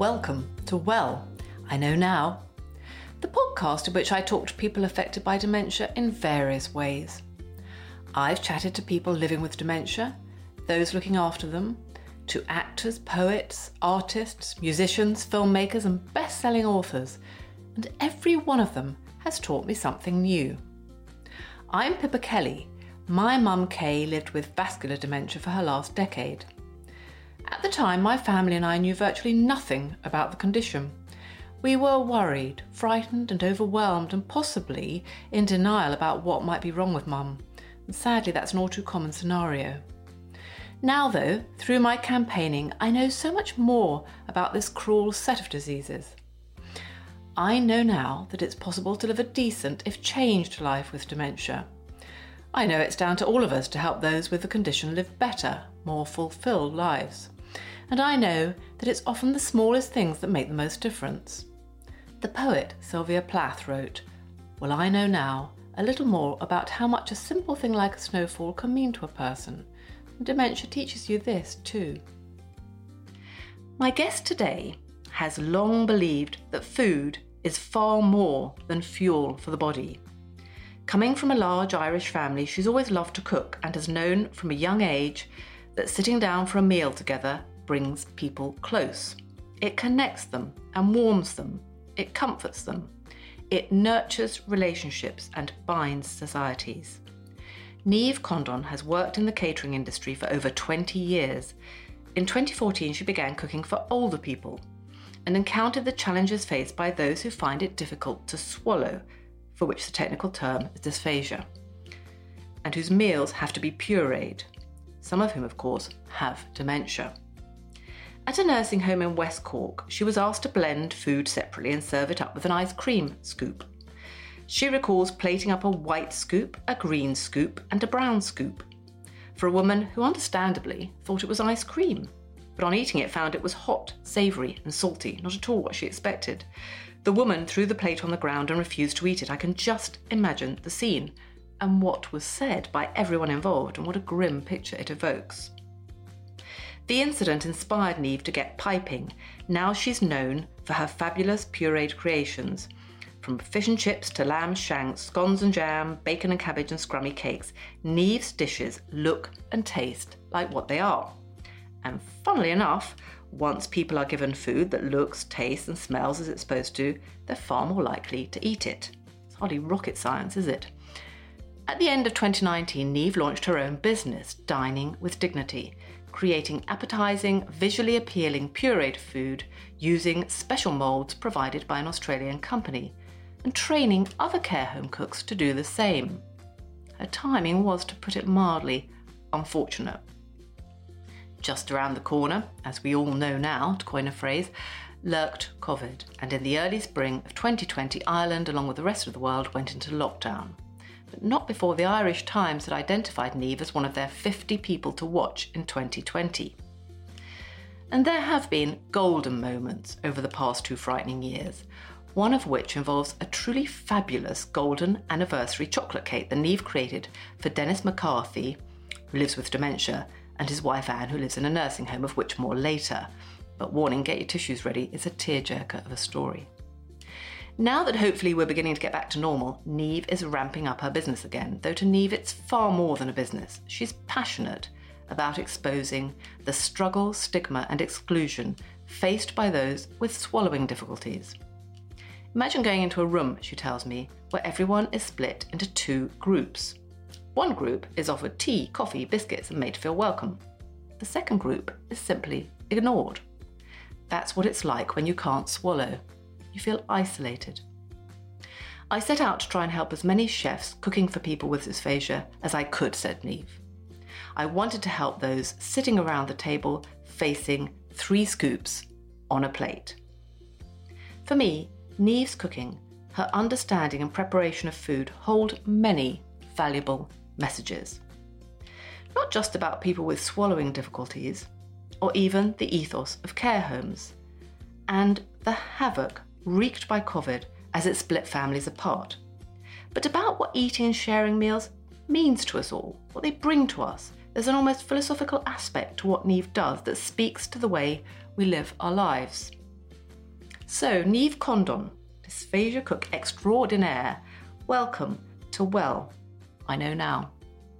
Welcome to Well, I Know Now, the podcast in which I talk to people affected by dementia in various ways. I've chatted to people living with dementia, those looking after them, to actors, poets, artists, musicians, filmmakers, and best selling authors, and every one of them has taught me something new. I'm Pippa Kelly. My mum Kay lived with vascular dementia for her last decade. At the time, my family and I knew virtually nothing about the condition. We were worried, frightened, and overwhelmed, and possibly in denial about what might be wrong with mum. And sadly, that's an all too common scenario. Now, though, through my campaigning, I know so much more about this cruel set of diseases. I know now that it's possible to live a decent, if changed, life with dementia. I know it's down to all of us to help those with the condition live better, more fulfilled lives. And I know that it's often the smallest things that make the most difference. The poet Sylvia Plath wrote, Well, I know now a little more about how much a simple thing like a snowfall can mean to a person. And dementia teaches you this too. My guest today has long believed that food is far more than fuel for the body. Coming from a large Irish family, she's always loved to cook and has known from a young age that sitting down for a meal together brings people close. It connects them and warms them, it comforts them, it nurtures relationships and binds societies. Niamh Condon has worked in the catering industry for over 20 years. In 2014, she began cooking for older people and encountered the challenges faced by those who find it difficult to swallow for which the technical term is dysphagia, and whose meals have to be pureed, some of whom, of course, have dementia. At a nursing home in West Cork, she was asked to blend food separately and serve it up with an ice cream scoop. She recalls plating up a white scoop, a green scoop, and a brown scoop for a woman who understandably thought it was ice cream, but on eating it found it was hot, savoury, and salty, not at all what she expected. The woman threw the plate on the ground and refused to eat it. I can just imagine the scene and what was said by everyone involved and what a grim picture it evokes. The incident inspired Niamh to get piping. Now she's known for her fabulous pureed creations. From fish and chips to lamb shanks, scones and jam, bacon and cabbage and scrummy cakes, Niamh's dishes look and taste like what they are. And funnily enough, once people are given food that looks, tastes, and smells as it's supposed to, they're far more likely to eat it. It's hardly rocket science, is it? At the end of 2019, Niamh launched her own business, Dining with Dignity, creating appetizing, visually appealing pureed food using special moulds provided by an Australian company, and training other care home cooks to do the same. Her timing was, to put it mildly, unfortunate. Just around the corner, as we all know now, to coin a phrase, lurked COVID, and in the early spring of 2020, Ireland, along with the rest of the world, went into lockdown. But not before the Irish Times had identified Niamh as one of their 50 people to watch in 2020. And there have been golden moments over the past two frightening years, one of which involves a truly fabulous golden anniversary chocolate cake that Niamh created for Dennis McCarthy, who lives with dementia, and his wife Anne, who lives in a nursing home, of which more later. But warning, get your tissues ready, it's a tearjerker of a story. Now that hopefully we're beginning to get back to normal, Niamh is ramping up her business again, though to Niamh it's far more than a business. She's passionate about exposing the struggle, stigma, and exclusion faced by those with swallowing difficulties. Imagine going into a room, she tells me, where everyone is split into two groups. One group is offered tea, coffee, biscuits, and made to feel welcome. The second group is simply ignored. That's what it's like when you can't swallow. You feel isolated. I set out to try and help as many chefs cooking for people with dysphagia as I could, said Niamh. I wanted to help those sitting around the table facing three scoops on a plate. For me, Niamh's cooking, her understanding and preparation of food hold many valuable messages. Not just about people with swallowing difficulties, or even the ethos of care homes, and the havoc wreaked by COVID as it split families apart, but about what eating and sharing meals means to us all, what they bring to us. There's an almost philosophical aspect to what Niamh does that speaks to the way we live our lives. So, Niamh Condon, dysphagia cook extraordinaire, welcome to Well, I Know Now.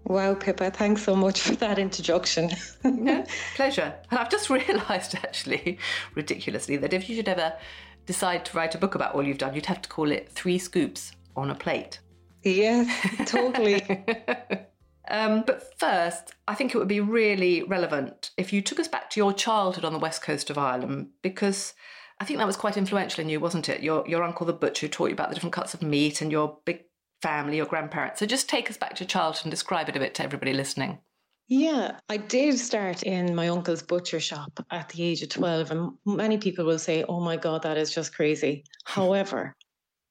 Wow, Pippa, thanks so much for that introduction. yeah, pleasure. And I've just realised, actually, ridiculously, that if you should ever decide to write a book about all you've done, you'd have to call it Three Scoops on a Plate. Yes, totally. um, but first, I think it would be really relevant if you took us back to your childhood on the west coast of Ireland, because I think that was quite influential in you, wasn't it? Your your uncle the butcher taught you about the different cuts of meat and your big family, your grandparents. So just take us back to childhood and describe it a bit to everybody listening. Yeah, I did start in my uncle's butcher shop at the age of 12. And many people will say, oh my God, that is just crazy. However,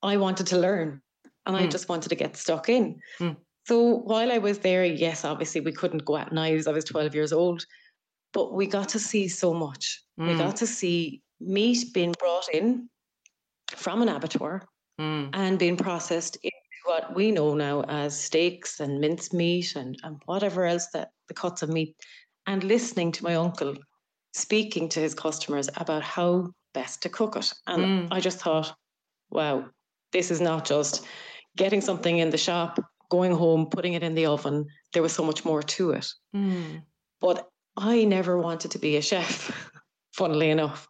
I wanted to learn and mm. I just wanted to get stuck in. Mm. So while I was there, yes, obviously we couldn't go at knives. I was 12 years old, but we got to see so much. Mm. We got to see meat being brought in from an abattoir and being processed into what we know now as steaks and mincemeat and, and whatever else that the cuts of meat, and listening to my uncle speaking to his customers about how best to cook it. And mm. I just thought, wow, this is not just getting something in the shop, going home, putting it in the oven. There was so much more to it. Mm. But I never wanted to be a chef, funnily enough.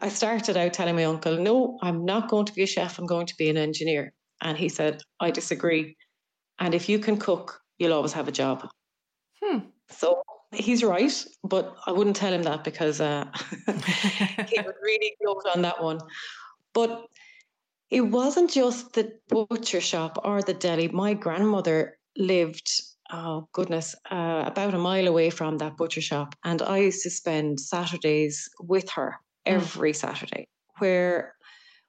I started out telling my uncle, no, I'm not going to be a chef, I'm going to be an engineer. And he said, I disagree. And if you can cook, you'll always have a job. Hmm. So he's right, but I wouldn't tell him that because uh, he would really gloat on that one. But it wasn't just the butcher shop or the deli. My grandmother lived, oh goodness, uh, about a mile away from that butcher shop. And I used to spend Saturdays with her hmm. every mm. Saturday, where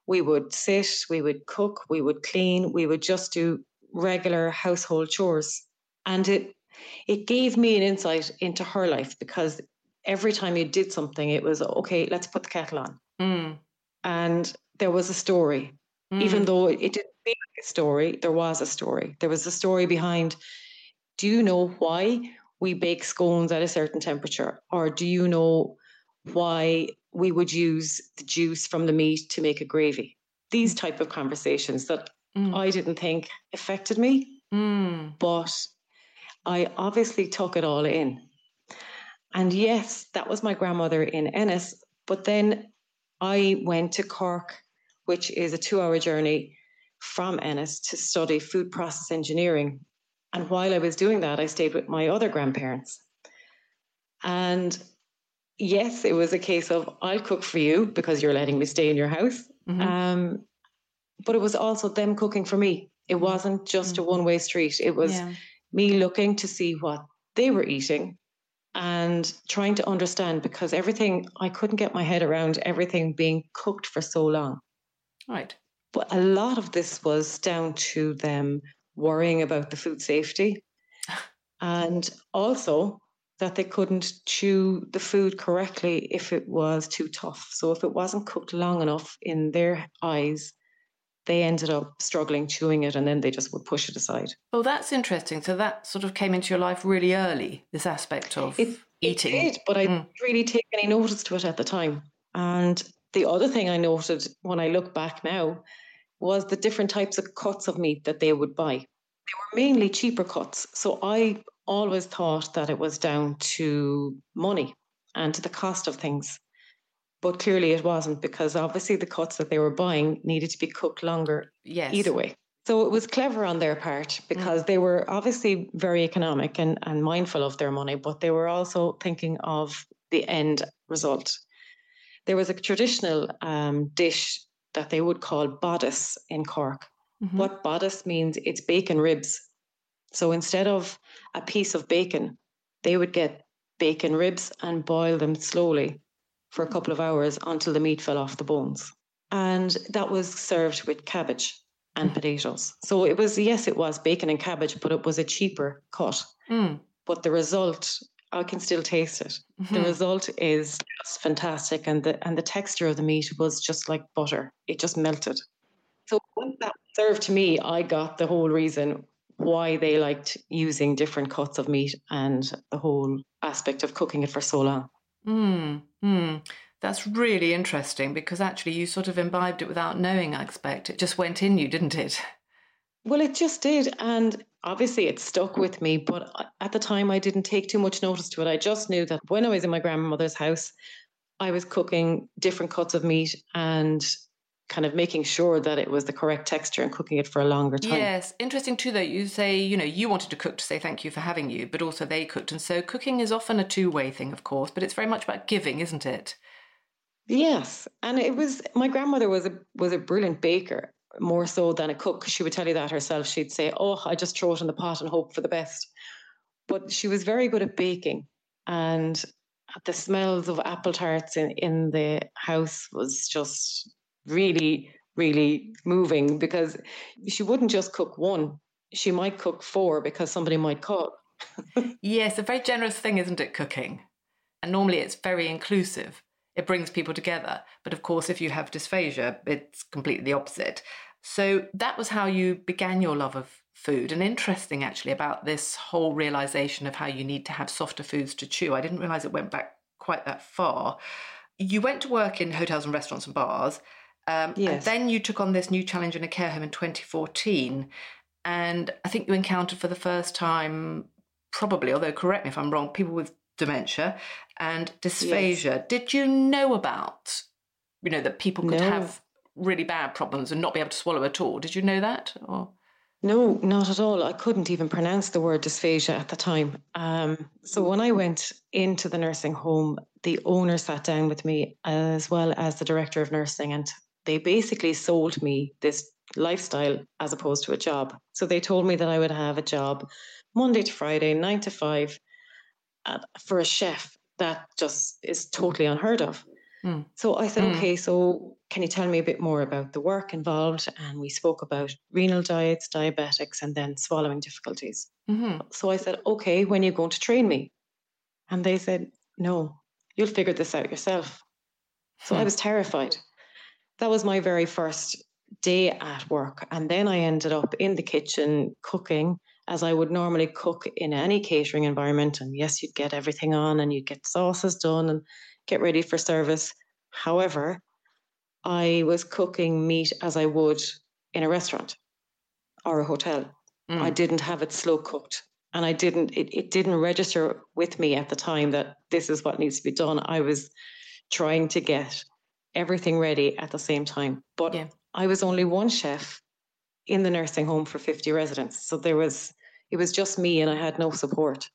we would sit, we would cook, we would clean, we would just do regular household chores. And it it gave me an insight into her life because every time you did something, it was okay, let's put the kettle on. Mm. And there was a story. Mm. Even though it didn't feel like a story, there was a story. There was a story behind do you know why we bake scones at a certain temperature? Or do you know why we would use the juice from the meat to make a gravy. These type of conversations that mm. I didn't think affected me, mm. but I obviously took it all in. And yes, that was my grandmother in Ennis, but then I went to Cork, which is a two hour journey from Ennis to study food process engineering. And while I was doing that, I stayed with my other grandparents. And yes, it was a case of I'll cook for you because you're letting me stay in your house. Mm-hmm. Um, but it was also them cooking for me. It wasn't just mm-hmm. a one way street. It was yeah. Me looking to see what they were eating and trying to understand because everything, I couldn't get my head around everything being cooked for so long. Right. But a lot of this was down to them worrying about the food safety and also that they couldn't chew the food correctly if it was too tough. So if it wasn't cooked long enough in their eyes, they ended up struggling chewing it and then they just would push it aside. Oh, that's interesting. So that sort of came into your life really early, this aspect of it, eating. It did, but I mm. didn't really take any notice to it at the time. And the other thing I noted when I look back now was the different types of cuts of meat that they would buy. They were mainly cheaper cuts. So I always thought that it was down to money and to the cost of things. But clearly it wasn't because obviously the cuts that they were buying needed to be cooked longer yes. either way. So it was clever on their part because mm. they were obviously very economic and, and mindful of their money, but they were also thinking of the end result. There was a traditional um, dish that they would call bodice in Cork. Mm-hmm. What bodice means, it's bacon ribs. So instead of a piece of bacon, they would get bacon ribs and boil them slowly for a couple of hours until the meat fell off the bones. And that was served with cabbage and mm. potatoes. So it was, yes, it was bacon and cabbage, but it was a cheaper cut. Mm. But the result, I can still taste it. Mm-hmm. The result is just fantastic. And the and the texture of the meat was just like butter. It just melted. So when that served to me, I got the whole reason why they liked using different cuts of meat and the whole aspect of cooking it for so long. Mm, mm. That's really interesting because actually you sort of imbibed it without knowing, I expect. It just went in you, didn't it? Well, it just did. And obviously it stuck with me. But at the time, I didn't take too much notice to it. I just knew that when I was in my grandmother's house, I was cooking different cuts of meat and kind of making sure that it was the correct texture and cooking it for a longer time. Yes, interesting too. Though you say you know you wanted to cook to say thank you for having you, but also they cooked, and so cooking is often a two-way thing, of course. But it's very much about giving, isn't it? Yes, and it was my grandmother was a was a brilliant baker, more so than a cook. She would tell you that herself. She'd say, "Oh, I just throw it in the pot and hope for the best." But she was very good at baking, and the smells of apple tarts in, in the house was just really, really moving because she wouldn't just cook one; she might cook four because somebody might call. yes, a very generous thing, isn't it? Cooking, and normally it's very inclusive it brings people together. But of course, if you have dysphagia, it's completely the opposite. So that was how you began your love of food. And interesting, actually, about this whole realization of how you need to have softer foods to chew. I didn't realize it went back quite that far. You went to work in hotels and restaurants and bars. Um, yes. And then you took on this new challenge in a care home in 2014. And I think you encountered for the first time, probably, although correct me if I'm wrong, people with dementia and dysphagia. Yes. Did you know about, you know, that people could no. have really bad problems and not be able to swallow at all? Did you know that? Or? No, not at all. I couldn't even pronounce the word dysphagia at the time. Um, so when I went into the nursing home, the owner sat down with me as well as the director of nursing, and they basically sold me this lifestyle as opposed to a job. So they told me that I would have a job Monday to Friday, nine to five, uh, for a chef, that just is totally unheard of. Mm. So I said, mm. okay, so can you tell me a bit more about the work involved? And we spoke about renal diets, diabetics, and then swallowing difficulties. Mm-hmm. So I said, okay, when are you going to train me? And they said, no, you'll figure this out yourself. So I hmm. was terrified. That was my very first day at work. And then I ended up in the kitchen cooking as I would normally cook in any catering environment. And yes, you'd get everything on and you'd get sauces done and get ready for service. However, I was cooking meat as I would in a restaurant or a hotel. Mm. I didn't have it slow cooked. And I didn't, it, it didn't register with me at the time that this is what needs to be done. I was trying to get everything ready at the same time. But yeah. I was only one chef in the nursing home for 50 residents. So there was, it was just me and I had no support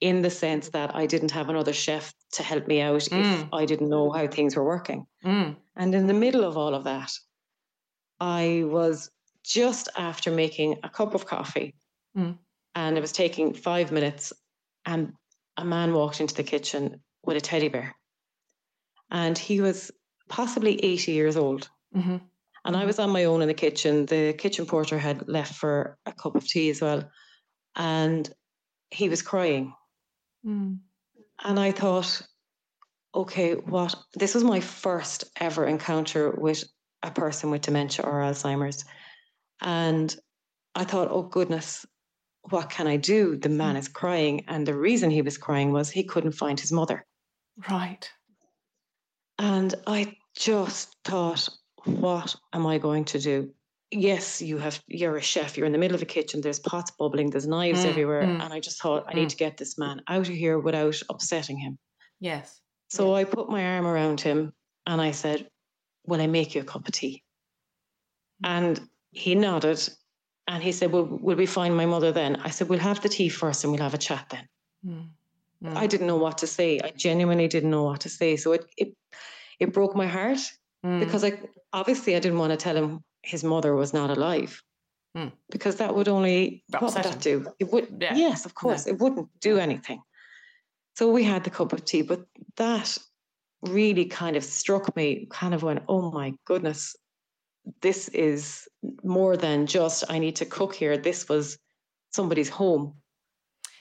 in the sense that I didn't have another chef to help me out mm. if I didn't know how things were working. Mm. And in the middle of all of that, I was just after making a cup of coffee mm. and it was taking five minutes and a man walked into the kitchen with a teddy bear and he was possibly 80 years old mm-hmm. And I was on my own in the kitchen. The kitchen porter had left for a cup of tea as well. And he was crying. Mm. And I thought, okay, what? This was my first ever encounter with a person with dementia or Alzheimer's. And I thought, oh goodness, what can I do? The man is crying. And the reason he was crying was he couldn't find his mother. Right. And I just thought, what am I going to do? Yes, you have you're a chef, you're in the middle of a kitchen, there's pots bubbling, there's knives mm, everywhere. Mm, and I just thought I need mm. to get this man out of here without upsetting him. Yes. So I put my arm around him and I said, Will I make you a cup of tea? Mm. And he nodded and he said, Well, will we find my mother then? I said, We'll have the tea first and we'll have a chat then. Mm. Mm. I didn't know what to say. I genuinely didn't know what to say. So it it, it broke my heart mm. because I obviously I didn't want to tell him his mother was not alive. Mm. Because that would only what would that do? It would yeah. yes, of course, it wouldn't do anything. So we had the cup of tea, but that really kind of struck me, kind of went, oh my goodness, this is more than just I need to cook here. This was somebody's home.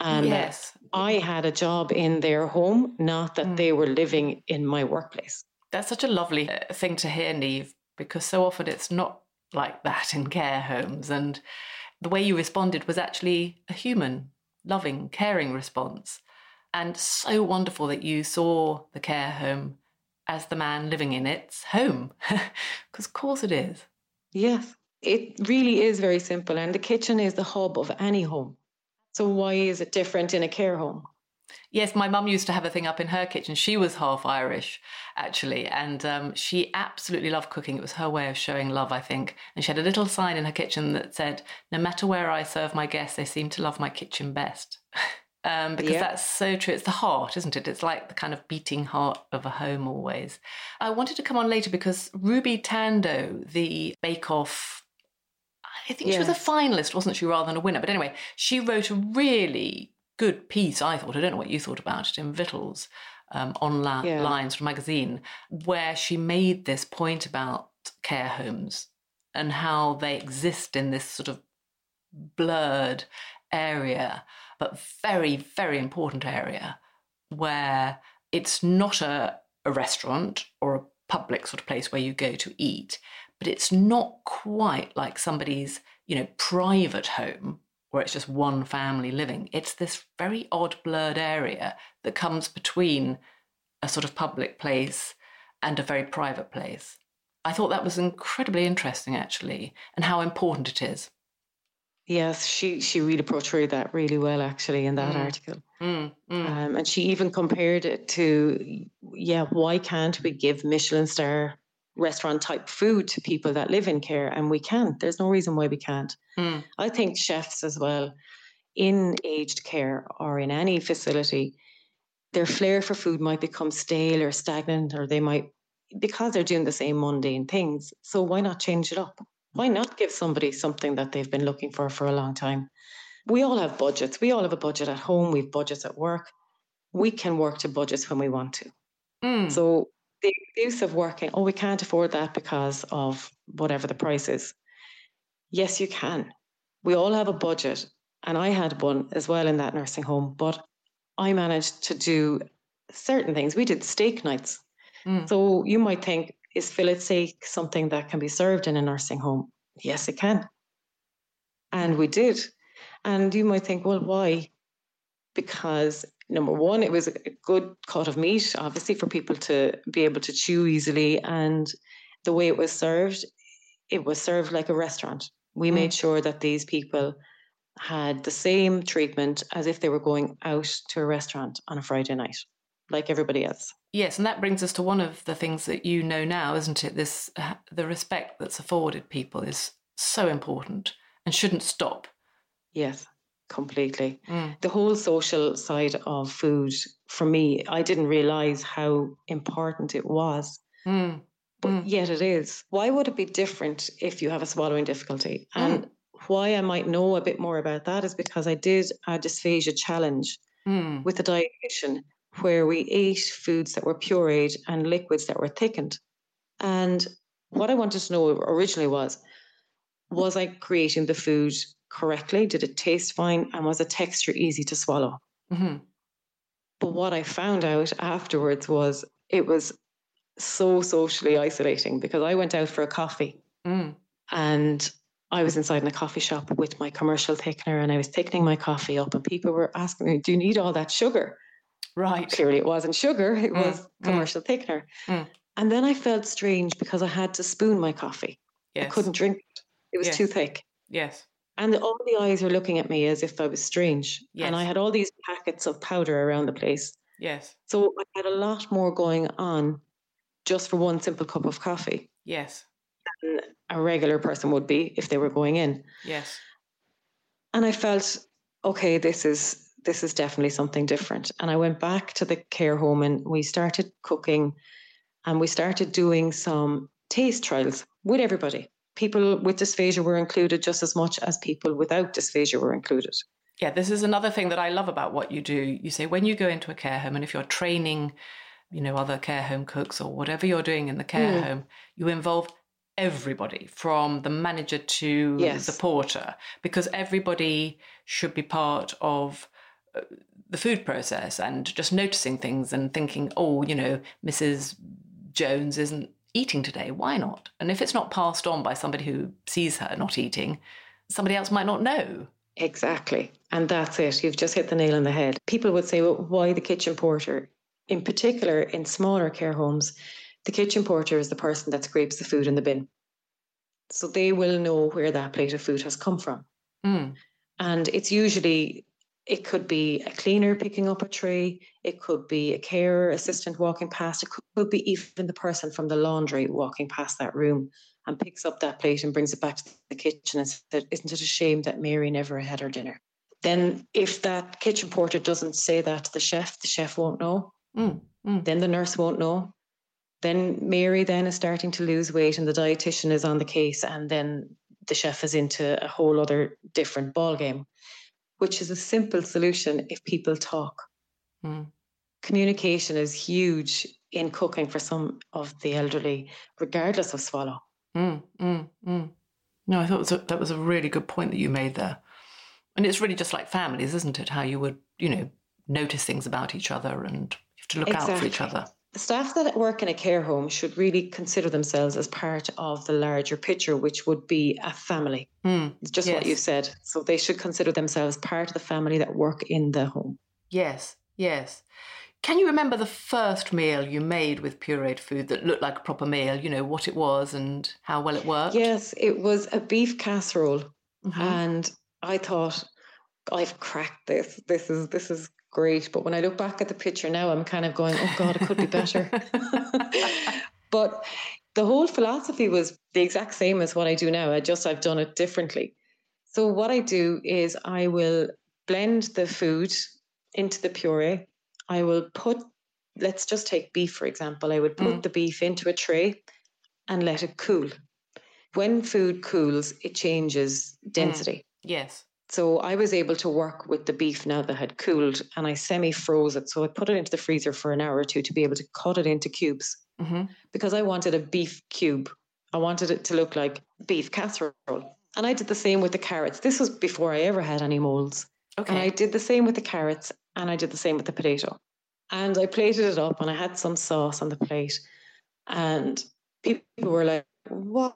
And yes. I had a job in their home, not that mm. they were living in my workplace. That's such a lovely uh, thing to hear, Niamh, because so often it's not like that in care homes. And the way you responded was actually a human, loving, caring response. And so wonderful that you saw the care home as the man living in its home. Because, of course, it is. Yes, it really is very simple. And the kitchen is the hub of any home. So, why is it different in a care home? Yes, my mum used to have a thing up in her kitchen. She was half Irish, actually, and um, she absolutely loved cooking. It was her way of showing love, I think. And she had a little sign in her kitchen that said, No matter where I serve my guests, they seem to love my kitchen best. um, because that's so true. It's the heart, isn't it? It's like the kind of beating heart of a home always. I wanted to come on later because Ruby Tandoh, the Bake Off I think yeah. she was a finalist, wasn't she, rather than a winner? But anyway, she wrote a really good piece, I thought. I don't know what you thought about it in Vittles um, online yeah. lines from magazine, where she made this point about care homes and how they exist in this sort of blurred area, but very, very important area where it's not a, a restaurant or a public sort of place where you go to eat, but it's not quite like somebody's, you know, private home where it's just one family living. It's this very odd, blurred area that comes between a sort of public place and a very private place. I thought that was incredibly interesting, actually, and how important it is. Yes, she she really portrayed that really well, actually, in that mm. article. Mm, mm. Um, and she even compared it to, yeah, why can't we give Michelin star restaurant type food to people that live in care, and we can't There's no reason why we can't. Mm. I think chefs as well in aged care or in any facility, their flair for food might become stale or stagnant, or they might because they're doing the same mundane things. So why not change it up? Why not give somebody something that they've been looking for for a long time? We all have budgets. We all have a budget at home. We've budgets at work. We can work to budgets when we want to. Mm. So the excuse of working, oh, we can't afford that because of whatever the price is. Yes, you can. We all have a budget. And I had one as well in that nursing home, but I managed to do certain things. We did steak nights. Mm. So you might think, is fillet steak something that can be served in a nursing home? Yes, it can. And we did. And you might think, well, why? Because number one, it was a good cut of meat, obviously, for people to be able to chew easily. And the way it was served, it was served like a restaurant. We mm. made sure that these people had the same treatment as if they were going out to a restaurant on a Friday night, like everybody else. Yes, and that brings us to one of the things that you know now, isn't it? This uh, the respect that's afforded people is so important and shouldn't stop. Yes completely. Mm. The whole social side of food, for me, I didn't realize how important it was. Mm. But mm. yet it is. Why would it be different if you have a swallowing difficulty? Mm. And why I might know a bit more about that is because I did a dysphagia challenge mm. with a dietitian where we ate foods that were pureed and liquids that were thickened. And what I wanted to know originally was was I creating the food correctly? Did it taste fine? And was the texture easy to swallow? Mm-hmm. But what I found out afterwards was it was so socially isolating because I went out for a coffee mm. and I was inside in a coffee shop with my commercial thickener and I was thickening my coffee up and people were asking me, Do you need all that sugar? Right. Clearly it wasn't sugar, it mm. was mm. commercial mm. thickener. Mm. And then I felt strange because I had to spoon my coffee. Yes. I couldn't drink it. It was yes. too thick. Yes. And all the eyes were looking at me as if I was strange. Yes. And I had all these packets of powder around the place. Yes. So I had a lot more going on just for one simple cup of coffee. Yes. Than a regular person would be if they were going in. Yes. And I felt, okay, this is this is definitely something different. And I went back to the care home and we started cooking and we started doing some taste trials with everybody people with dysphagia were included just as much as people without dysphagia were included. Yeah, this is another thing that I love about what you do. You say when you go into a care home and if you're training, you know, other care home cooks or whatever you're doing in the care mm. home, you involve everybody from the manager to yes. the porter because everybody should be part of uh, the food process and just noticing things and thinking, oh, you know, Mrs. Jones isn't eating today. Why not? And if it's not passed on by somebody who sees her not eating, somebody else might not know. Exactly. And that's it. You've just hit the nail on the head. People would say, well, why the kitchen porter? in particular in smaller care homes, the kitchen porter is the person that scrapes the food in the bin. So they will know where that plate of food has come from. Mm. And it's usually, it could be a cleaner picking up a tray, it could be a care assistant walking past, it could be even the person from the laundry walking past that room and picks up that plate and brings it back to the kitchen and said, Isn't it a shame that Mary never had her dinner? Then, if that kitchen porter doesn't say that to the chef, the chef won't know. Mm. Mm. Then the nurse won't know. Then Mary then is starting to lose weight, and the dietitian is on the case, and then the chef is into a whole other different ball game, which is a simple solution if people talk. Mm. Communication is huge in cooking for some of the elderly, regardless of swallow. Mm, mm, mm. No, I thought was a, that was a really good point that you made there. And it's really just like families, isn't it? How you would, you know, notice things about each other and you have to look out for each other. The staff that work in a care home should really consider themselves as part of the larger picture, which would be a family. Mm, It's just yes. what you said. So they should consider themselves part of the family that work in the home. Yes, yes. Can you remember the first meal you made with pureed food that looked like a proper meal? You know, what it was and how well it worked? Yes, it was a beef casserole. Mhm. and I thought I've cracked this. This is this is great. But when I look back at the picture now, I'm kind of going, oh God, it could be better. but the whole philosophy was the exact same as what I do now. I just I've done it differently. So what I do is I will blend the food into the puree. I will put let's just take beef for example. I would put Mm. the beef into a tray and let it cool. When food cools, it changes density. Yes. So I was able to work with the beef now that had cooled and I semi froze it. So I put it into the freezer for an hour or two to be able to cut it into cubes hmm because I wanted a beef cube. I wanted it to look like beef casserole. And I did the same with the carrots. This was before I ever had any molds. Okay. And I did the same with the carrots and I did the same with the potato. And I plated it up and I had some sauce on the plate. And people were like, What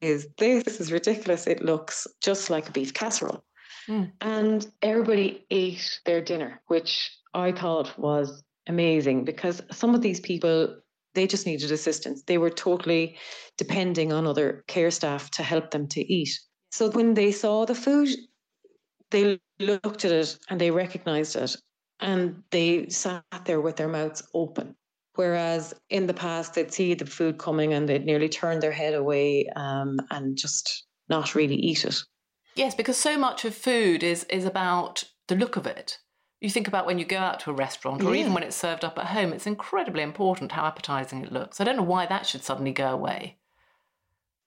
is this? This is ridiculous. It looks just like a beef casserole. Mm. And everybody ate their dinner, which I thought was amazing because some of these people, they just needed assistance. They were totally depending on other care staff to help them to eat. So when they saw the food, they looked at it and they recognized it and they sat there with their mouths open. Whereas in the past, they'd see the food coming and they'd nearly turn their head away um, and just not really eat it. Yes, because so much of food is is about the look of it. You think about when you go out to a restaurant or even when it's served up at home, it's incredibly important how appetizing it looks. I don't know why that should suddenly go away.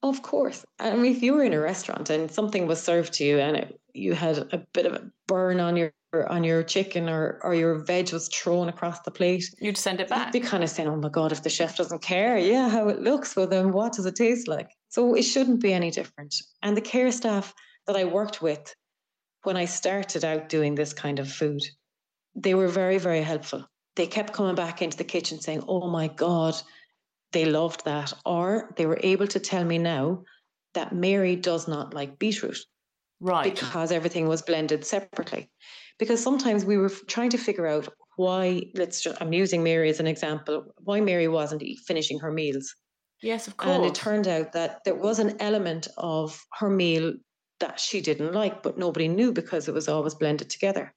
Of course. I mean, if you were in a restaurant and something was served to you and it, you had a bit of a burn on your on your chicken or, or your veg was thrown across the plate, You'd send it You'd back. be kind of saying, oh my God, if the chef doesn't care, yeah, how it looks, well, then what does it taste like? So it shouldn't be any different. And the care staff that I worked with when I started out doing this kind of food, they were very, very helpful. They kept coming back into the kitchen saying, oh my God, they loved that. Or they were able to tell me now that Mary does not like beetroot Right. because everything was blended separately. Because sometimes we were f- trying to figure out why, let's just, I'm using Mary as an example, why Mary wasn't finishing her meals. yes, of course. And it turned out that there was an element of her meal that she didn't like, but nobody knew because it was always blended together.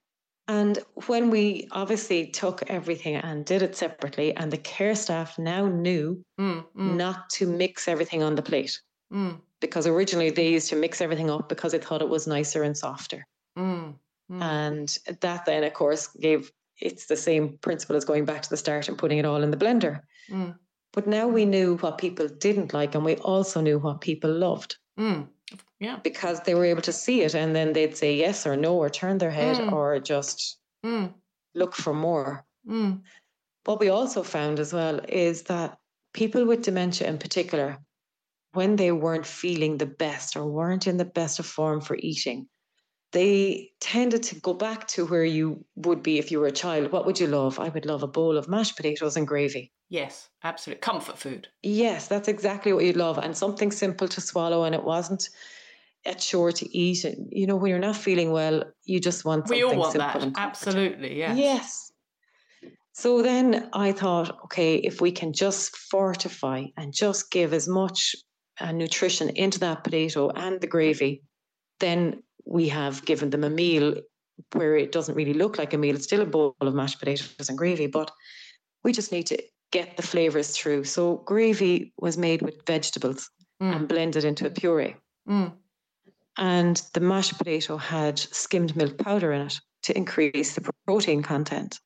And when we obviously took everything and did it separately, and the care staff now knew Mm, mm, not to mix everything on the plate mm, because originally they used to mix everything up because they thought it was nicer and softer. mm, mm. And that then, of course, gave it's the same principle as going back to the start and putting it all in the blender. Mm. But now we knew what people didn't like, and we also knew what people loved. Yeah. because they were able to see it and then they'd say yes or no, or turn their head, Mm. or just Mm. look for more. Mm. What we also found as well is that people with dementia in particular, when they weren't feeling the best or weren't in the best of form for eating, they tended to go back to where you would be if you were a child. What would you love? I would love a bowl of mashed potatoes and gravy. Yes, absolute comfort food. Yes, that's exactly what you'd love. And something simple to swallow, and it wasn't a chore to eat. You know, when you're not feeling well, you just want something We all want that. Absolutely. Yes. Yes. So then I thought, okay, if we can just fortify and just give as much uh, nutrition into that potato and the gravy, then we have given them a meal where it doesn't really look like a meal. It's still a bowl of mashed potatoes and gravy, but we just need to get the flavors through. So gravy was made with vegetables mm. and blended into a puree. Mm. And the mashed potato had skimmed milk powder in it to increase the protein content.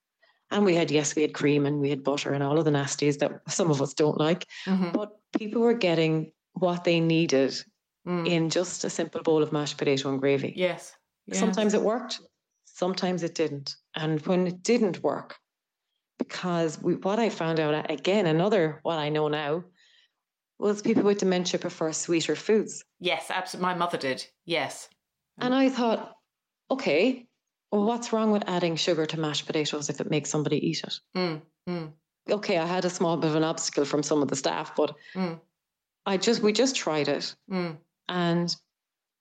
And we had, yes, we had cream and we had butter and all of the nasties that some of us don't like. Mm-hmm. But people were getting what they needed mm. in just a simple bowl of mashed potato and gravy. Yes. yes. Sometimes it worked, sometimes it didn't. And when it didn't work, because we, what I found out again, another what I know now, was people with dementia prefer sweeter foods. Yes, absolutely. My mother did. Yes. And I thought, okay, well, what's wrong with adding sugar to mashed potatoes if it makes somebody eat it? Mm, mm. Okay, I had a small bit of an obstacle from some of the staff, but mm. I just we just tried it, mm. and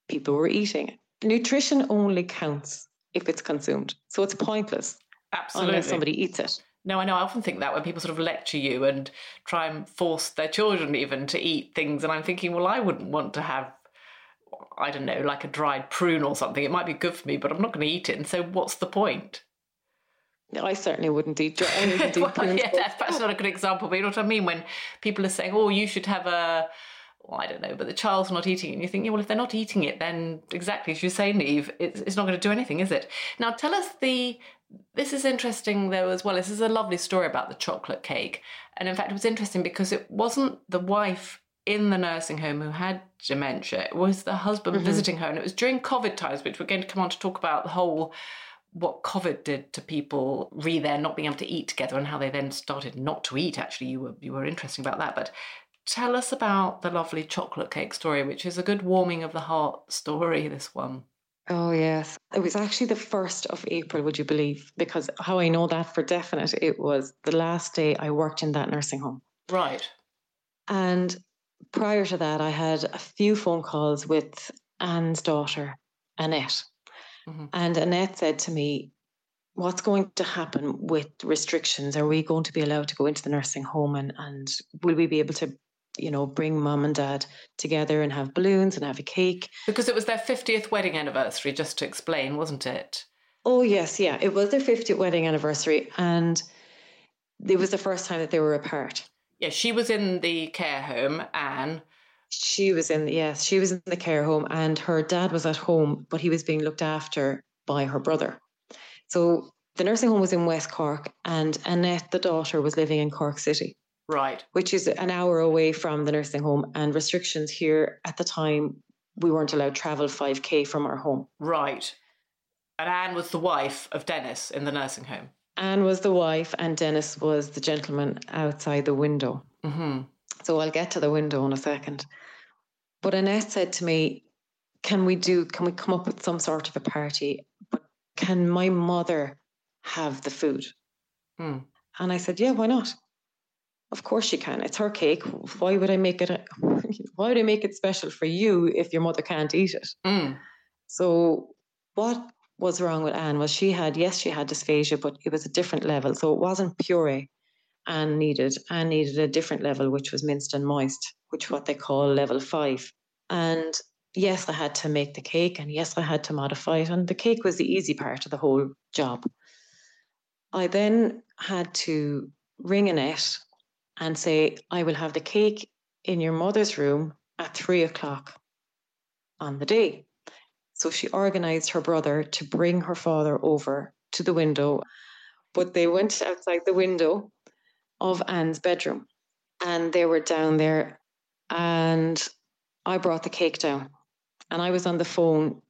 people were eating it. Nutrition only counts if it's consumed, so it's pointless Absolutely. unless somebody eats it. No, I know. I often think that when people sort of lecture you and try and force their children even to eat things, and I'm thinking, well, I wouldn't want to have, I don't know, like a dried prune or something. It might be good for me, but I'm not going to eat it. And so, what's the point? No, I certainly wouldn't eat. I wouldn't well, prunes. Yeah, that's, that's not a good example. But you know what I mean? When people are saying, "Oh, you should have a," well, I don't know, but the child's not eating it, and you think, yeah, well, if they're not eating it, then exactly as you say, Niamh, it's, it's not going to do anything, is it? Now, tell us the this is interesting though as well. This is a lovely story about the chocolate cake. And in fact, it was interesting because it wasn't the wife in the nursing home who had dementia, it was the husband mm-hmm. visiting her. And it was during COVID times, which we're going to come on to talk about the whole what COVID did to people re there not being able to eat together and how they then started not to eat. Actually, you were you were interesting about that. But tell us about the lovely chocolate cake story, which is a good warming of the heart story, this one. Oh, yes. It was actually the 1st of April, would you believe? Because how I know that for definite, it was the last day I worked in that nursing home. Right. And prior to that, I had a few phone calls with Anne's daughter, Annette. Mm-hmm. And Annette said to me, What's going to happen with restrictions? Are we going to be allowed to go into the nursing home and, and will we be able to you know, bring mum and dad together and have balloons and have a cake. Because it was their 50th wedding anniversary, just to explain, wasn't it? Oh, yes, yeah. It was their 50th wedding anniversary. And it was the first time that they were apart. Yeah, she was in the care home, Anne. She was in, yes, she was in the care home, and her dad was at home, but he was being looked after by her brother. So the nursing home was in West Cork, and Annette, the daughter, was living in Cork City. Right. Which is an hour away from the nursing home. And restrictions here at the time, we weren't allowed travel 5K from our home. Right. And Anne was the wife of Dennis in the nursing home. Anne was the wife, and Dennis was the gentleman outside the window. Mm-hmm. So I'll get to the window in a second. But Annette said to me, Can we do, can we come up with some sort of a party? But can my mother have the food? Hmm. And I said, Yeah, why not? Of course she can. It's her cake. Why would I make it? A, why would I make it special for you if your mother can't eat it? Mm. So what was wrong with Anne was she had yes she had dysphagia, but it was a different level. So it wasn't puree. Anne needed Anne needed a different level, which was minced and moist, which what they call level five. And yes, I had to make the cake, and yes, I had to modify it, and the cake was the easy part of the whole job. I then had to ring Annette and say, I will have the cake in your mother's room at three o'clock on the day. So she organized her brother to bring her father over to the window. But they went outside the window of Anne's bedroom and they were down there. And I brought the cake down and I was on the phone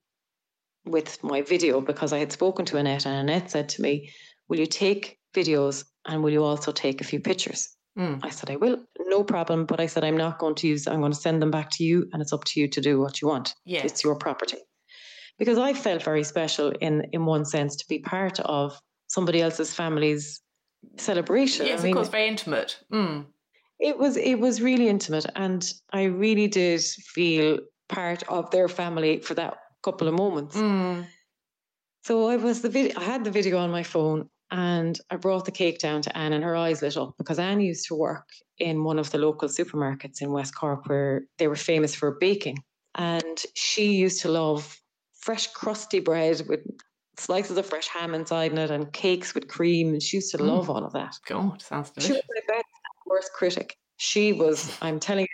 with my video because I had spoken to Annette and Annette said to me, Will you take videos and will you also take a few pictures? Mm. I said, I will, no problem. But I said, I'm not going to use, I'm going to send them back to you and it's up to you to do what you want. Yeah. It's your property. Because I felt very special in, in one sense to be part of somebody else's family's celebration. Yes, I mean, of course, very intimate. Mm. It was, it was really intimate. And I really did feel part of their family for that couple of moments. Mm. So I was the video, I had the video on my phone And I brought the cake down to Anne, and her eyes lit up because Anne used to work in one of the local supermarkets in West Cork where they were famous for baking. And she used to love fresh, crusty bread with slices of fresh ham inside it and cakes with cream. And she used to mm. love all of that. God, sounds delicious. She was my best, worst critic. She was, I'm telling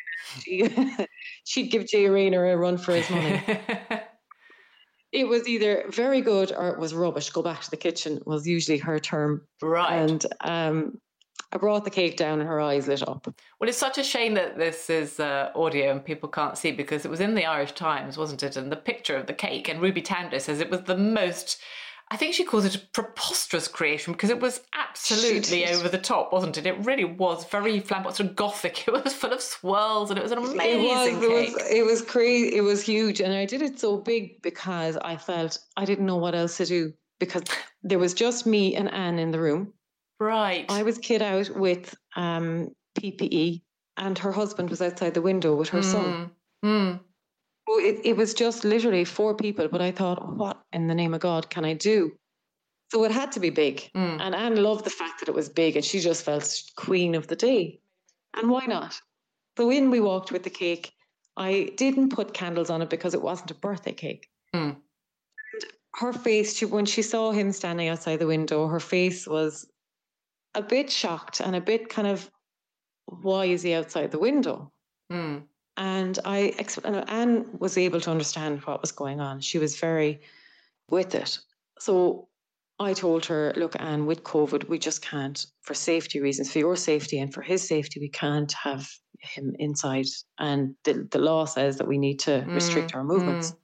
you, she, she'd give Jay Rayner a run for his money. it was either very good or it was rubbish. Go back to the kitchen was usually her term. Right. And um, I brought the cake down and her eyes lit up. Well, it's such a shame that this is uh, audio and people can't see because it was in the Irish Times, wasn't it? And the picture of the cake, and Ruby Tandoh says it was the most I think she calls it a preposterous creation because it was absolutely over the top, wasn't it? It really was very flamboyant, sort of gothic. It was full of swirls and it was an amazing it was, cake. It was, it was crazy. It was huge. And I did it so big because I felt I didn't know what else to do because there was just me and Anne in the room. Right. I was kid out with um, PPE and her husband was outside the window with her mm. son. Mm it, it was just literally four people, but I thought, what in the name of God can I do? So it had to be big. Mm. And Anne loved the fact that it was big and she just felt queen of the day. And why not? So in we walked with the cake. I didn't put candles on it because it wasn't a birthday cake. Mm. And her face, she, when she saw him standing outside the window, her face was a bit shocked and a bit kind of, why is he outside the window? Mm. And I, explained Anne was able to understand what was going on. She was very with it. So I told her, look, Anne, with COVID, we just can't, for safety reasons, for your safety and for his safety, we can't have him inside. And the, the law says that we need to mm, restrict our movements. Mm.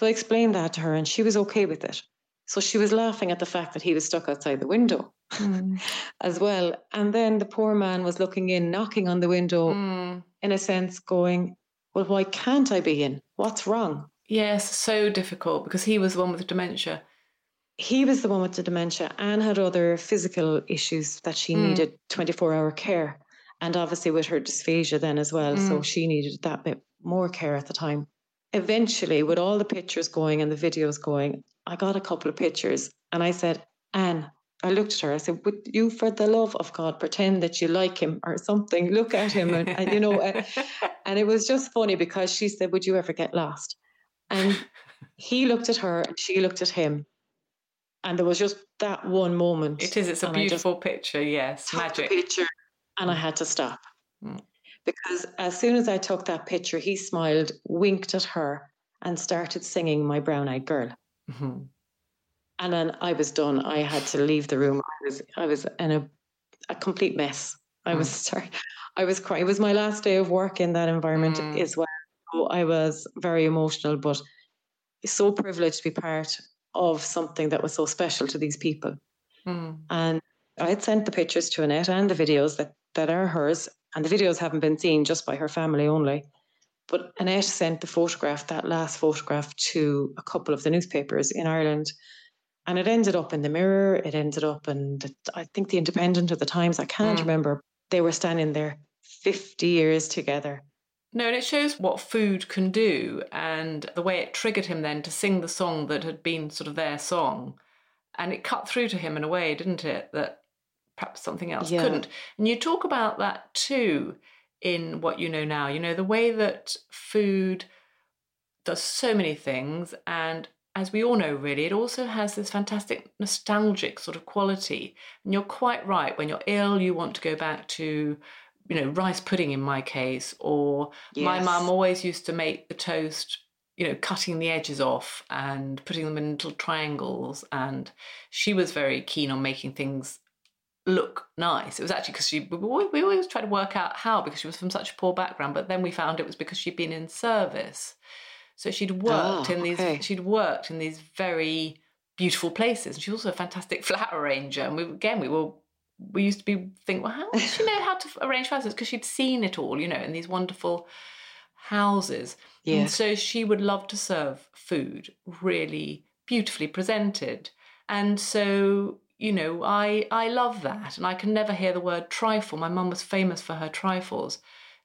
So I explained that to her, and she was okay with it. So she was laughing at the fact that he was stuck outside the window mm. as well. And then the poor man was looking in, knocking on the window, mm. in a sense, going, Well, why can't I be in? What's wrong? Yes, so difficult because he was the one with dementia. He was the one with the dementia and had other physical issues that she mm. needed 24 hour care. And obviously with her dysphagia then as well. So mm. she needed that bit more care at the time. Eventually, with all the pictures going and the videos going, I got a couple of pictures and I said, Anne, I looked at her. I said, "Would you, for the love of God, pretend that you like him or something? Look at him, and, and you know." Uh, and it was just funny because she said, "Would you ever get lost?" And he looked at her, and she looked at him, and there was just that one moment. It is. It's a beautiful picture. Yes, magic picture, and I had to stop mm. because as soon as I took that picture, he smiled, winked at her, and started singing "My Brown Eyed Girl." Mm-hmm and then I was done. I had to leave the room. I was I was in a a complete mess. I was mm. sorry. I was crying. It was my last day of work in that environment mm. as well. So I was very emotional, but so privileged to be part of something that was so special to these people. Mm. And I had sent the pictures to Annette and the videos that, that are hers, and the videos haven't been seen just by her family only. But Annette sent the photograph, that last photograph, to a couple of the newspapers in Ireland and it ended up in the Mirror. It ended up in, the, I think, the Independent or the Times. I can't mm. remember. They were standing there 50 years together. No, and it shows what food can do and the way it triggered him then to sing the song that had been sort of their song. And it cut through to him in a way, didn't it? That perhaps something else yeah. couldn't. And you talk about that too in what you know now. You know, the way that food does so many things and as we all know, really, it also has this fantastic nostalgic sort of quality. And you're quite right. When you're ill, you want to go back to, you know, rice pudding in my case, or yes. my mum always used to make the toast, you know, cutting the edges off and putting them in little triangles. And she was very keen on making things look nice. It was actually because she, we always tried to work out how because she was from such a poor background, but then we found it was because she'd been in service. So she'd ah, worked oh, in these okay. she'd worked in these very beautiful places. And she's also a fantastic flat arranger. And we again we were we used to be think, well, how does she know how to arrange flowers? Because she'd seen it all, you know, in these wonderful houses. Yeah. And so she would love to serve food really beautifully presented. And so, you know, I I love that. And I can never hear the word trifle. My mum was famous for her trifles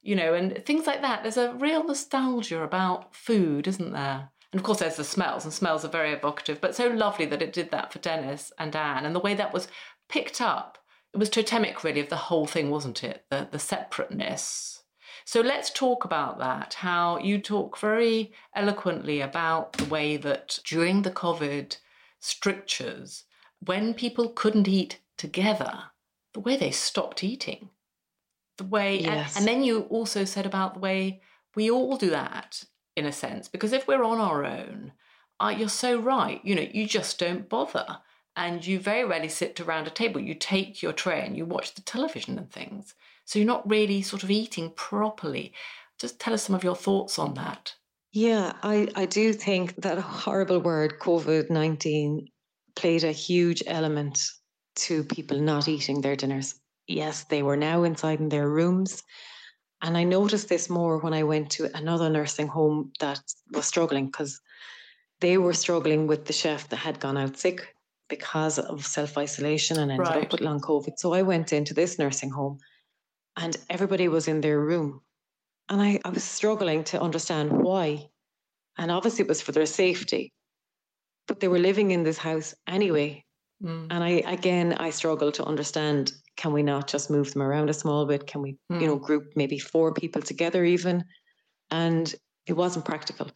you know, and things like that. There's a real nostalgia about food, isn't there? And of course, there's the smells, and smells are very evocative, but so lovely that it did that for Dennis and Anne, and the way that was picked up. It was totemic, really, of the whole thing, wasn't it? The, the separateness. So let's talk about that. How you talk very eloquently about the way that during the COVID strictures, when people couldn't eat together, the way they stopped eating, the way, Yes. and, and then you also said about the way we all do that in a sense, because if we're on our own, uh, you're so right. You know, you just don't bother. And you very rarely sit around a table. You take your tray and you watch the television and things. So you're not really sort of eating properly. Just tell us some of your thoughts on that. Yeah, I, I do think that horrible word, COVID 19, played a huge element to people not eating their dinners. Yes, they were now inside in their rooms. And I noticed this more when I went to another nursing home that was struggling because they were struggling with the chef that had gone out sick because of self isolation and ended Right. up with long COVID. So I went into this nursing home and everybody was in their room. And I, I was struggling to understand why. And obviously, it was for their safety. But they were living in this house anyway. Mm. And I, again, I struggle to understand can we not just move them around a small bit? Can we, you know, group maybe four people together even? And it wasn't practical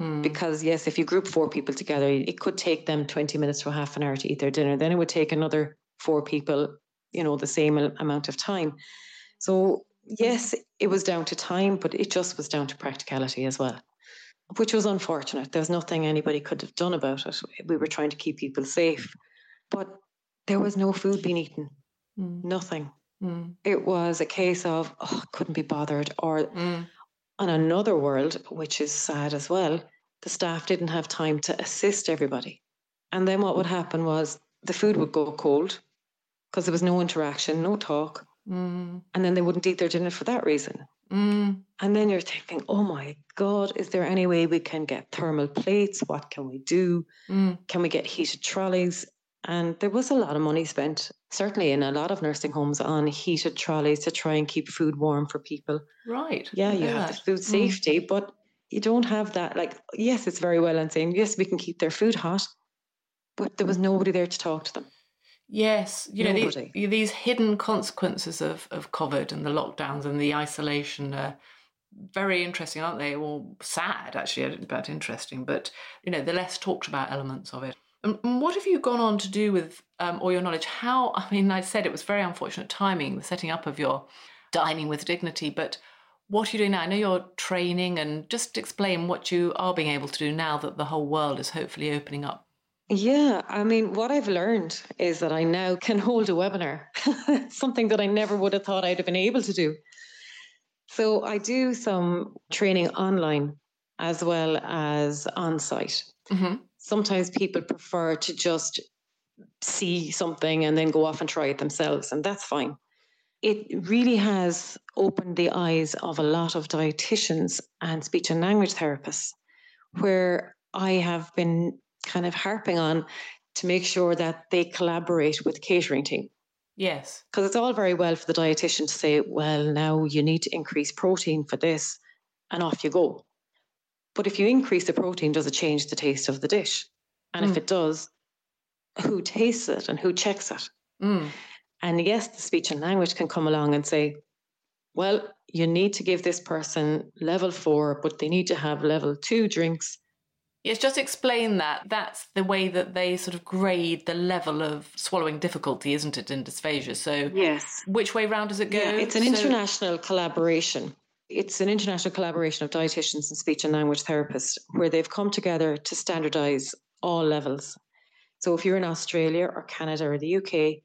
Mm. because, yes, if you group four people together, it could take them 20 minutes to half an hour to eat their dinner. Then it would take another four people, you know, the same amount of time. So, yes, it was down to time, but it just was down to practicality as well, which was unfortunate. There was nothing anybody could have done about it. We were trying to keep people safe, but there was no food being eaten, Mm. nothing. Mm. It was a case of, oh, couldn't be bothered. Or Mm. on another world, which is sad as well, the staff didn't have time to assist everybody. And then what would happen was the food would go cold because there was no interaction, no talk. Mm. And then they wouldn't eat their dinner for that reason. Mm. And then you're thinking, oh my God, is there any way we can get thermal plates? What can we do? Mm. Can we get heated trolleys? And there was a lot of money spent, certainly in a lot of nursing homes, on heated trolleys to try and keep food warm for people. Right. Yeah, you Yeah. have the food Mm. safety, but you don't have that. Like, yes, it's very well and saying, yes, we can keep their food hot, but there was nobody there to talk to them. Yes, you know these, these hidden consequences of, of COVID and the lockdowns and the isolation are very interesting, aren't they? Or sad, actually, about interesting, but you know the less talked about elements of it. And what have you gone on to do with um, all your knowledge? How? I mean, I said it was very unfortunate timing, the setting up of your dining with dignity, but what are you doing now? I know you're training, and just explain what you are being able to do now that the whole world is hopefully opening up. Yeah, I mean, what I've learned is that I now can hold a webinar, something that I never would have thought I'd have been able to do. So I do some training online as well as on site. hmm Sometimes people prefer to just see something and then go off and try it themselves, and that's fine. It really has opened the eyes of a lot of dietitians and speech and language therapists, where I have been kind of harping on to make sure that they collaborate with the catering team. Yes. Because it's all very well for the dietitian to say, well, now you need to increase protein for this, and off you go. But if you increase the protein, does it change the taste of the dish? And if Mm. it does, who tastes it and who checks it? Mm. And yes, the speech and language can come along and say, well, you need to give this person level four, but they need to have level two drinks. Yes, just explain that. That's the way that they sort of grade the level of swallowing difficulty, isn't it, in dysphagia? So, Yes. which way round does it go? Yeah, it's an So- international collaboration. It's an international collaboration of dietitians and speech and language therapists where they've come together to standardize all levels. So if you're in Australia or Canada or the UK,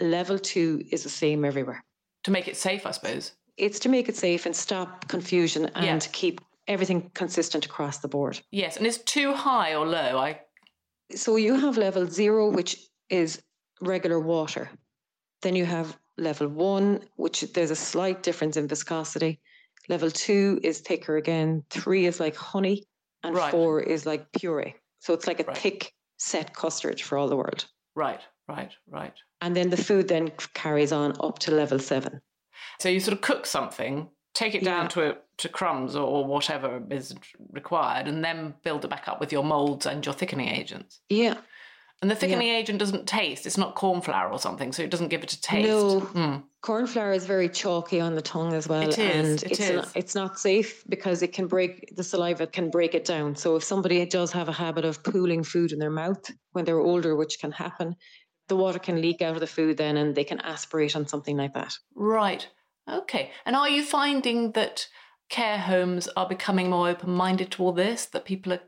level two is the same everywhere. to make it safe, I suppose. It's to make it safe and stop confusion and Yeah. keep everything consistent across the board. Yes, and it's too high or low. I So you have level zero, which is regular water. Then you have level one, which there's a slight difference in viscosity. Level two is thicker again. Three is like honey, and Right. four is like puree. So it's like a Right. thick set custard for all the world. right, right, right. And then the food then carries on up to level seven. So you sort of cook something, take it down Yeah. to to crumbs or, or whatever is required, and then build it back up with your molds and your thickening agents. Yeah. And the thickening yeah. agent doesn't taste. It's not corn flour or something, so it doesn't give it a taste. No, mm. corn flour is very chalky on the tongue as well, it is, and it it's is. Not, it's not safe because it can break the saliva can break it down. So if somebody does have a habit of pooling food in their mouth when they're older, which can happen, the water can leak out of the food then, and they can aspirate on something like that. Right. Okay. And are you finding that care homes are becoming more open-minded to all this? That people are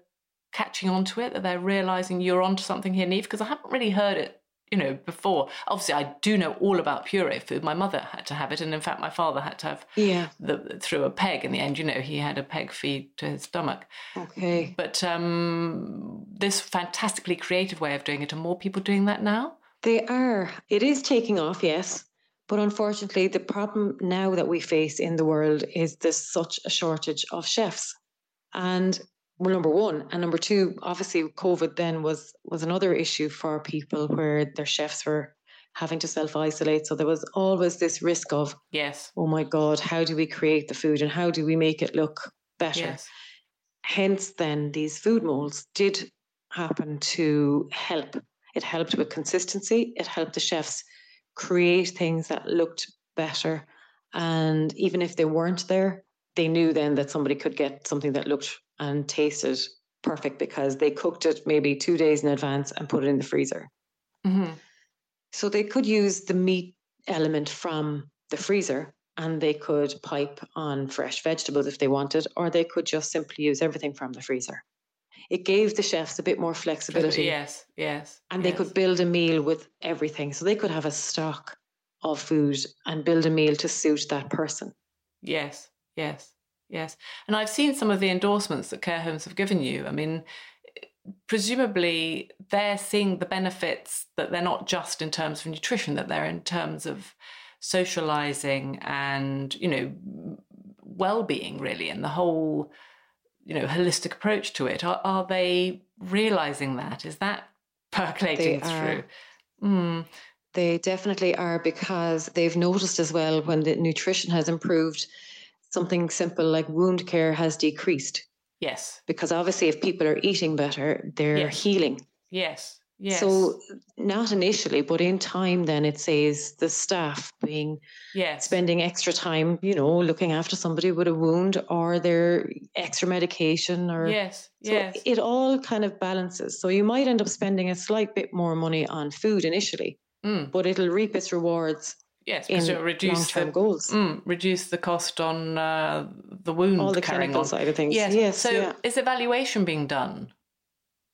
catching on to it, that they're realizing you're onto something here, Niamh? Because I haven't really heard it, you know, before. Obviously, I do know all about puree food. My mother had to have it, and in fact, my father had to have yeah the, through a peg. In the end, you know, he had a peg feed to his stomach. Okay. But um, this fantastically creative way of doing it, are more people doing that now? They are. It is taking off, yes. But unfortunately, the problem now that we face in the world is there's such a shortage of chefs. And well, number one, and number two, obviously, COVID then was was another issue for people where their chefs were having to self isolate. So there was always this risk of, yes, oh my God, how do we create the food and how do we make it look better? Yes. Hence, then these food molds did happen to help. It helped with consistency. It helped the chefs create things that looked better. And even if they weren't there, they knew then that somebody could get something that looked and tasted perfect because they cooked it maybe two days in advance and put it in the freezer. Mm-hmm. So they could use the meat element from the freezer and they could pipe on fresh vegetables if they wanted, or they could just simply use everything from the freezer. It gave the chefs a bit more flexibility. Yes, yes. And yes. they could build a meal with everything. So they could have a stock of food and build a meal to suit that person. Yes, yes. Yes. And I've seen some of the endorsements that care homes have given you. I mean, presumably they're seeing the benefits that they're not just in terms of nutrition, that they're in terms of socializing and, you know, well being, really, and the whole, you know, holistic approach to it. Are, are they realizing that? Is that percolating they through? Mm. They definitely are because they've noticed as well when the nutrition has improved something simple like wound care has decreased. Yes. Because obviously, if people are eating better, they're yes. healing. Yes. Yes. So, not initially, but in time, then it says the staff being yes. spending extra time, you know, looking after somebody with a wound or their extra medication or. Yes. So yes. It all kind of balances. So, you might end up spending a slight bit more money on food initially, mm. but it'll reap its rewards Yes, because it reduce the goals. Mm, reduce the cost on uh, the wound all the clinical on. side of things. Yes. yes so, yeah. is evaluation being done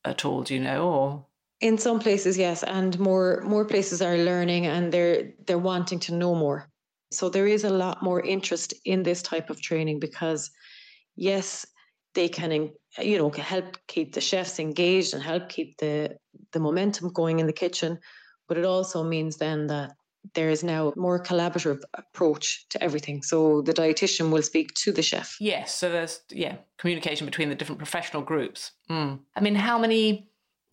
at all? Do you know, or in some places, yes, and more more places are learning and they're they're wanting to know more. So there is a lot more interest in this type of training because, yes, they can you know help keep the chefs engaged and help keep the the momentum going in the kitchen, but it also means then that there is now more collaborative approach to everything. So the dietitian will speak to the chef. Yes, so there's yeah communication between the different professional groups. Mm. I mean, how many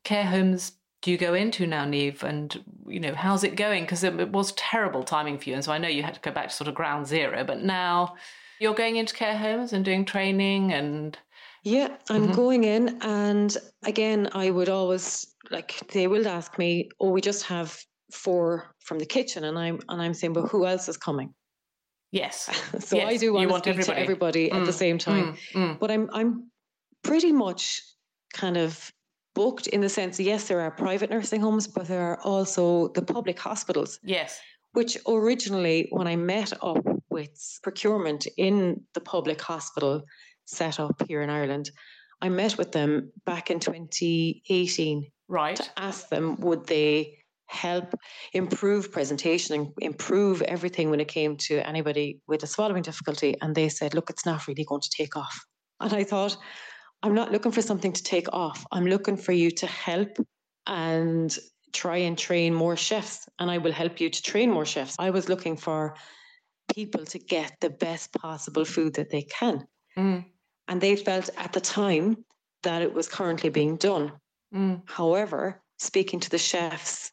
care homes do you go into now, Niamh? And you know, how's it going? Because it, it was terrible timing for you, and so I know you had to go back to sort of ground zero. But now you're going into care homes and doing training and. Yeah, I'm mm-hmm. going in, and again, I would always like they will ask me, "Oh, we just have four from the kitchen and I'm and I'm saying, but who else is coming? Yes. so yes. I do want, to want speak everybody. to everybody mm. at the same time. Mm. Mm. But I'm I'm pretty much kind of booked in the sense yes, there are private nursing homes, but there are also the public hospitals. Yes. Which originally when I met up with procurement in the public hospital set up here in Ireland, I met with them back in 2018. Right. To ask them would they help improve presentation and improve everything when it came to anybody with a swallowing difficulty. And they said, look, it's not really going to take off. And I thought, I'm not looking for something to take off. I'm looking for you to help and try and train more chefs. And I will help you to train more chefs. I was looking for people to get the best possible food that they can. Mm. And they felt at the time that it was currently being done. Mm. However, speaking to the chefs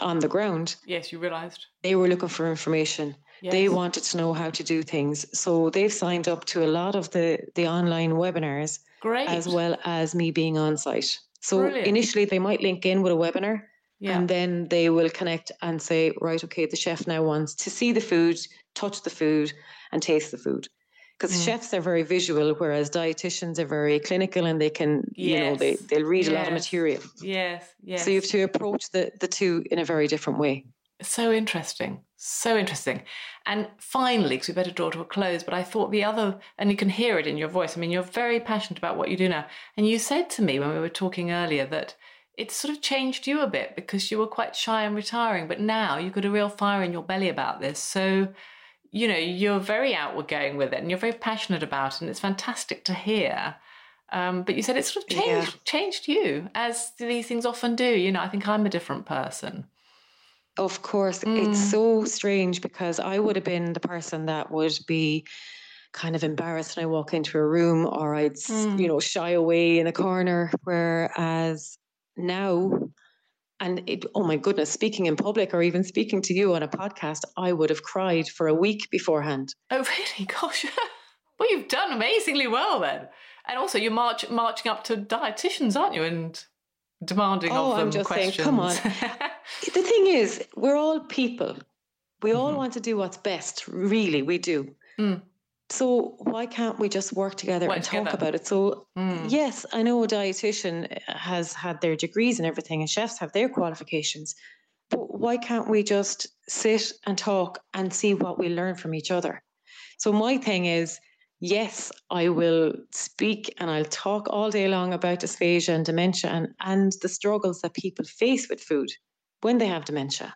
on the ground. Yes, you realised. They were looking for information. Yes. They wanted to know how to do things. So they've signed up to a lot of the, the online webinars. Great. As well as me being on site. So Brilliant. initially, they might link in with a webinar. Yeah. And then they will connect and say, right, okay, the chef now wants to see the food, touch the food, and taste the food. Because Mm. chefs are very visual, whereas dietitians are very clinical and they can, you know, they, they'll read a lot of material. yes. Yes. So you have to approach the, the two in a very different way. So interesting. So interesting. And finally, because we better draw to a close, but I thought the other, and you can hear it in your voice. I mean, you're very passionate about what you do now. And you said to me when we were talking earlier that it sort of changed you a bit because you were quite shy and retiring, but now you've got a real fire in your belly about this. So, you know, you're very outward going with it and you're very passionate about it. And it's fantastic to hear. Um, but you said it sort of changed, changed you, as these things often do. You know, I think I'm a different person. Of course, Mm. it's so strange because I would have been the person that would be kind of embarrassed when I walk into a room or I'd, Mm. you know, shy away in a corner. Whereas now, and it, oh my goodness, speaking in public or even speaking to you on a podcast, I would have cried for a week beforehand. Oh, really? Gosh. well, you've done amazingly well then. And also, you're march- marching up to dietitians, aren't you? And demanding Oh, of I'm them just saying, questions. come on. The thing is, we're all people. We all Mhm. want to do what's best, really, we do. Mm. So why can't we just work together Work and talk together. about it? So Mm. yes, I know a dietitian has had their degrees and everything, and chefs have their qualifications. But why can't we just sit and talk and see what we learn from each other? So my thing is, yes, I will speak and I'll talk all day long about dysphagia and dementia and, and the struggles that people face with food when they have dementia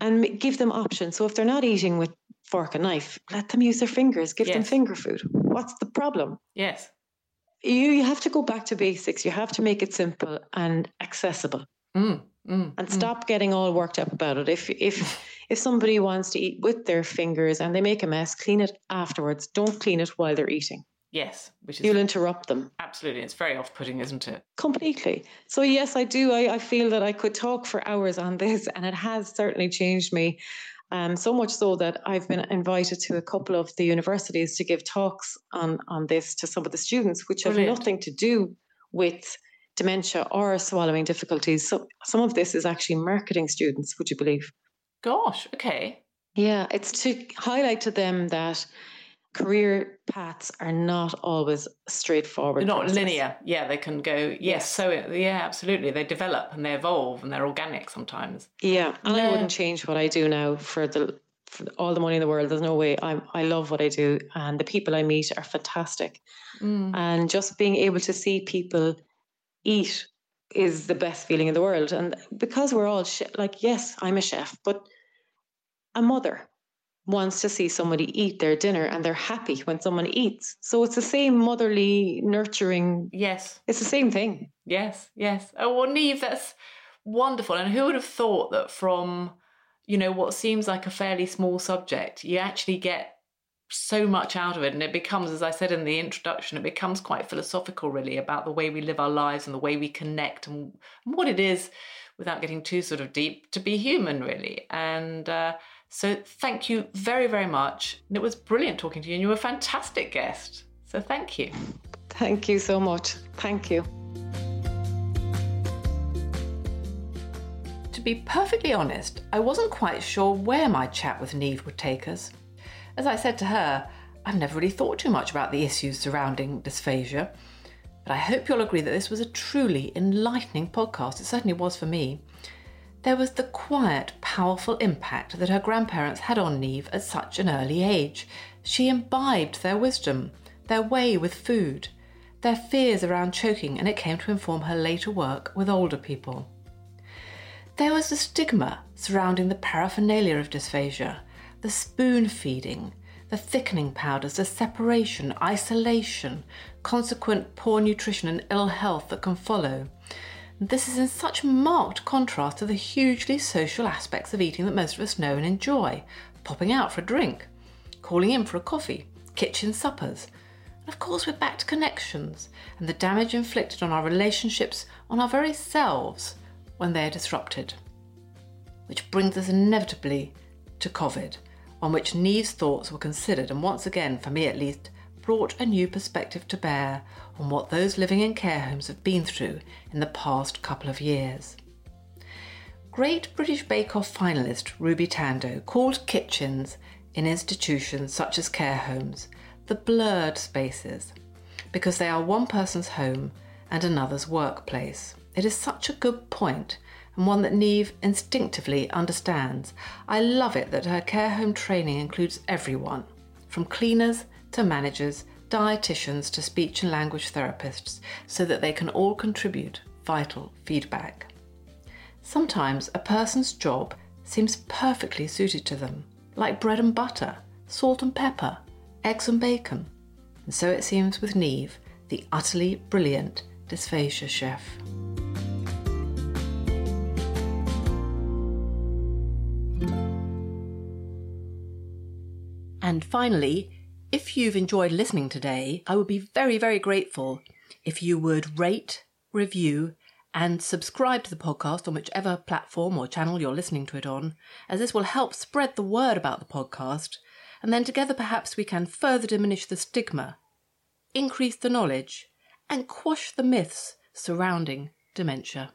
and give them options. So if they're not eating with fork and knife, let them use their fingers, give them finger food. What's the problem? Yes. You, you have to go back to basics. You have to make it simple and accessible Mm. Mm. and mm. stop getting all worked up about it. If if if somebody wants to eat with their fingers and they make a mess, clean it afterwards. Don't clean it while they're eating. Yes, which is You'll interrupt them absolutely, it's very off putting, isn't it? completely. So yes, I do. I, I feel that I could talk for hours on this, and it has certainly changed me. Um, so much so that I've been invited to a couple of the universities to give talks on on this to some of the students, which have nothing to do with dementia or swallowing difficulties. So some of this is actually marketing students. Would you believe? Gosh, okay. Yeah, it's to highlight to them that career paths are not always straightforward. They're not process. linear. Yeah, they can go, yes, Yes. so, yeah, absolutely. They develop and they evolve and they're organic sometimes. Yeah, and Yeah. I wouldn't change what I do now for the for all the money in the world. There's no way. I I love what I do, and the people I meet are fantastic. Mm. And just being able to see people eat is the best feeling in the world. And because we're all sh- like, yes, I'm a chef, but a mother wants to see somebody eat their dinner, and they're happy when someone eats. So it's the same motherly nurturing. Yes. It's the same thing. Yes, yes. Oh, well, Niamh, that's wonderful. And who would have thought that from, you know, what seems like a fairly small subject, you actually get so much out of it. And it becomes, as I said in the introduction, it becomes quite philosophical, really, about the way we live our lives and the way we connect and what it is, without getting too sort of deep, to be human, really. And uh, so thank you very, very much. And it was brilliant talking to you, and you were a fantastic guest. So thank you. Thank you so much. Thank you. To be perfectly honest, I wasn't quite sure where my chat with Niamh would take us. As I said to her, I've never really thought too much about the issues surrounding dysphagia, but I hope you'll agree that this was a truly enlightening podcast. It certainly was for me. There was the quiet, powerful impact that her grandparents had on Niamh at such an early age. She imbibed their wisdom, their way with food, their fears around choking, and it came to inform her later work with older people. There was the stigma surrounding the paraphernalia of dysphagia, the spoon feeding, the thickening powders, the separation, isolation, consequent poor nutrition and ill health that can follow. This is in such marked contrast to the hugely social aspects of eating that most of us know and enjoy popping out for a drink, calling in for a coffee, kitchen suppers. And of course, we're back to connections and the damage inflicted on our relationships, on our very selves, when they are disrupted. Which brings us inevitably to COVID, on which Niamh's thoughts were considered, and once again, for me at least, brought a new perspective to bear on what those living in care homes have been through in the past couple of years. Great British Bake Off finalist Ruby Tandoh called kitchens in institutions such as care homes the blurred spaces because they are one person's home and another's workplace. It is such a good point and one that Niamh instinctively understands. I love it that her care home training includes everyone, from cleaners to managers, dietitians to speech and language therapists, so that they can all contribute vital feedback. Sometimes a person's job seems perfectly suited to them, like bread and butter, salt and pepper, eggs and bacon. And so it seems with Niamh, the utterly brilliant dysphagia chef. And finally, if you've enjoyed listening today, I would be very, very grateful if you would rate, review, and subscribe to the podcast on whichever platform or channel you're listening to it on, as this will help spread the word about the podcast, and then together perhaps we can further diminish the stigma, increase the knowledge, and quash the myths surrounding dementia.